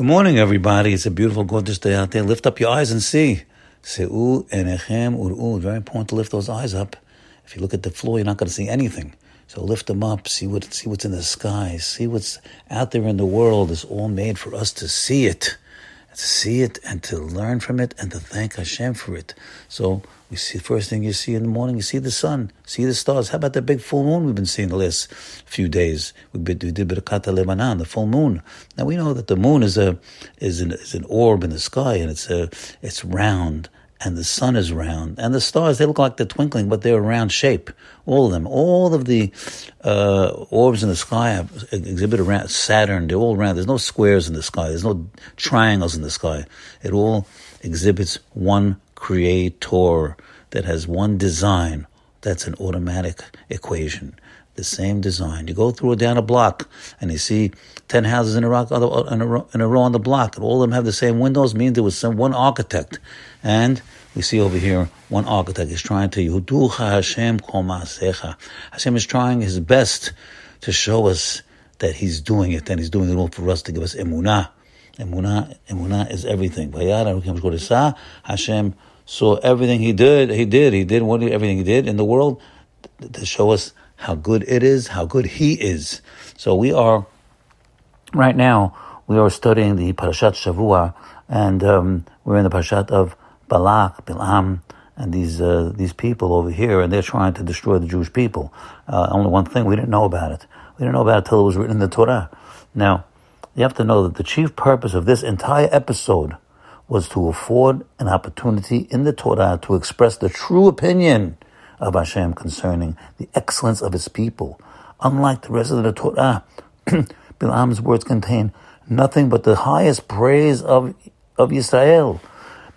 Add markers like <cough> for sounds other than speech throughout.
Good morning, everybody. It's a beautiful, gorgeous day out there. Lift up your eyes and see. Se'u enechem ur'u. Very important to lift those eyes up. If you look at the floor, you're not going to see anything. So lift them up. See what see what's in the sky. See what's out there in the world. It's all made for us to see it to see it and to learn from it and to thank Hashem for it. So we see the first thing you see in the morning, you see the sun, see the stars. How about the big full moon we've been seeing the last few days? We did, we did Birkat Levanah, the full moon. Now we know that the moon is a is an, is an orb in the sky and it's a it's round and the sun is round, and the stars, they look like they're twinkling, but they're a round shape. All of them. All of the uh, orbs in the sky exhibit around Saturn, they're all round. There's no squares in the sky, there's no triangles in the sky. It all exhibits one creator that has one design. That's an automatic equation the same design. You go through down a block and you see 10 houses in a, row, in a row on the block, and all of them have the same windows, means there was some one architect. And we see over here one architect is trying to Yuducha Hashem. Hashem is trying his best to show us that he's doing it, and he's doing it all for us to give us emunah. Emunah, emunah is everything. Hashem saw everything he did. He did. He did what everything he did in the world to show us how good it is, how good He is. So we are, right now, we are studying the Parashat Shavua, and um, we're in the Parashat of Balak, Bilam, and these uh, these people over here, and they're trying to destroy the Jewish people. Uh, only one thing, we didn't know about it. We didn't know about it until it was written in the Torah. Now, you have to know that the chief purpose of this entire episode was to afford an opportunity in the Torah to express the true opinion of Hashem concerning the excellence of his people. Unlike the rest of the Torah, <clears throat> Bilam's words contain nothing but the highest praise of, of Israel.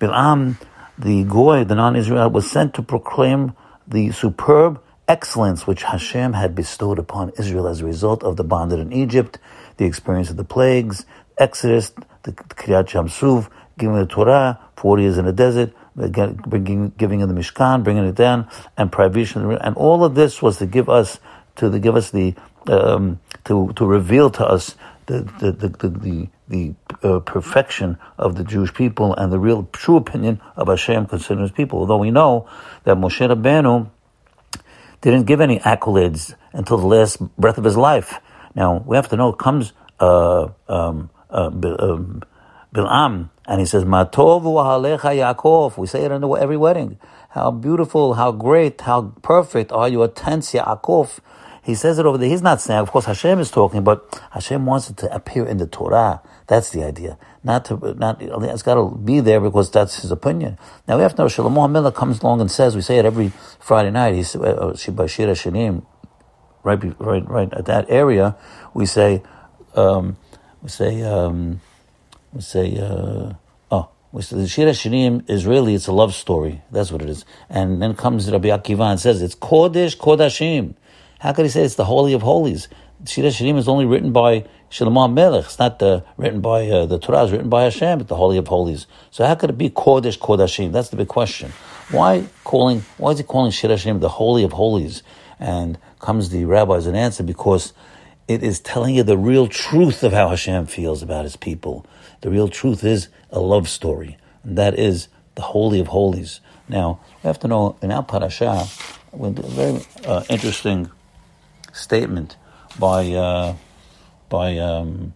Bilam, the Goy, the non-Israel, was sent to proclaim the superb excellence which Hashem had bestowed upon Israel as a result of the bondage in Egypt, the experience of the plagues, Exodus, the Kriyat Yam Suf, giving the Torah, 40 years in the desert, bringing, giving in the Mishkan, bringing it down, and prohibition, and all of this was to give us, to the, give us the, um, to, to reveal to us the, the, the, the, the, uh, perfection of the Jewish people and the real true opinion of Hashem concerning his people. Although we know that Moshe Rabbeinu didn't give any accolades until the last breath of his life. Now, we have to know, it comes, uh, um, uh, um, Bilam, and he says, Matovu ahalecha Yaakov. We say it in every wedding. How beautiful, how great, how perfect are your tents, Yaakov. He says it over there. He's not saying, of course, Hashem is talking, but Hashem wants it to appear in the Torah. That's the idea. Not to, not, it's got to be there because that's his opinion. Now we have to know, Shlomo HaMelech comes along and says, we say it every Friday night, he's, uh, by Shanim, right, right, right at that area, we say, um, we say, um, we say, uh, oh, we say the Shir Shirim is really, it's a love story. That's what it is. And then comes Rabbi Akiva and says, it's Kodesh Kodashim. How could he say it's the Holy of Holies? Shir Shirim is only written by Shlomo Melech. It's not uh, written by, uh, the Torah It's written by Hashem, but the Holy of Holies. So how could it be Kodesh Kodashim? That's the big question. Why calling, why is he calling Shir Shirim the Holy of Holies? And comes the rabbis an answer because it is telling you the real truth of how Hashem feels about his people. The real truth is a love story, and that is the Holy of Holies. Now, we have to know in our parasha, a very uh, interesting statement by uh, by um,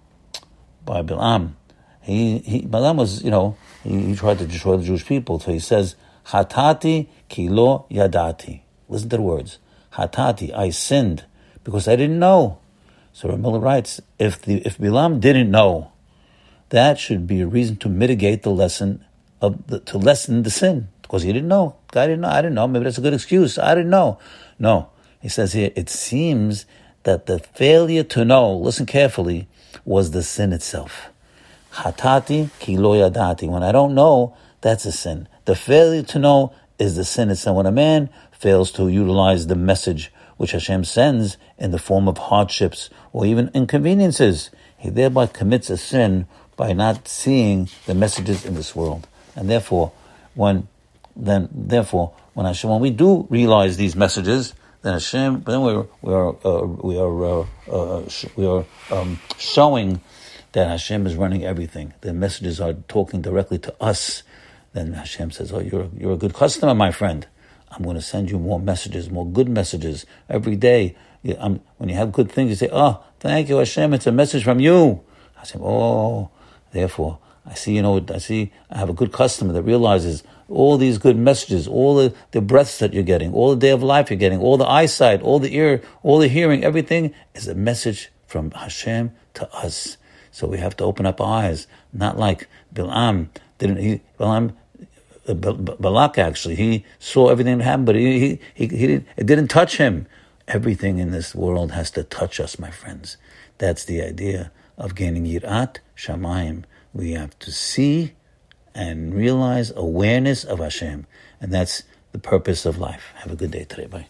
by Bilam. He, he Bilam was, you know, he, he, tried to destroy the Jewish people. So he says, "Hatati kilo yadati." Listen to the words. Hatati, I sinned because I didn't know. So Ramila writes, if the if Bilam didn't know that should be a reason to mitigate the lesson of the, to lessen the sin because he didn't know. Guy didn't know. I didn't know. Maybe that's a good excuse. I didn't know. No, he says here. It seems that the failure to know, listen carefully, was the sin itself. Hatati kilo yadati. When I don't know, that's a sin. The failure to know is the sin itself. When a man fails to utilize the message which Hashem sends in the form of hardships or even inconveniences, he thereby commits a sin by not seeing the messages in this world. And therefore, when then therefore when Hashem when we do realize these messages, then Hashem but then we're we are uh, we are uh, uh, we are um, showing that Hashem is running everything. The messages are talking directly to us. Then Hashem says, "Oh, you're you're a good customer, my friend. I'm going to send you more messages, more good messages every day. I'm, when you have good things, you say, "Oh, thank you, Hashem. It's a message from you." Hashem, oh, therefore, I see. You know, I see. I have a good customer that realizes all these good messages, all the, the breaths that you're getting, all the day of life you're getting, all the eyesight, all the ear, all the hearing, everything is a message from Hashem to us. So we have to open up our eyes, not like Bilam didn't. He, Bilam, uh, Balak actually, he saw everything that happened, but he, he, he, he didn't, it didn't touch him. Everything in this world has to touch us, my friends. That's the idea of gaining yirat shamayim. We have to see and realize awareness of Hashem. And that's the purpose of life. Have a good day today. Bye.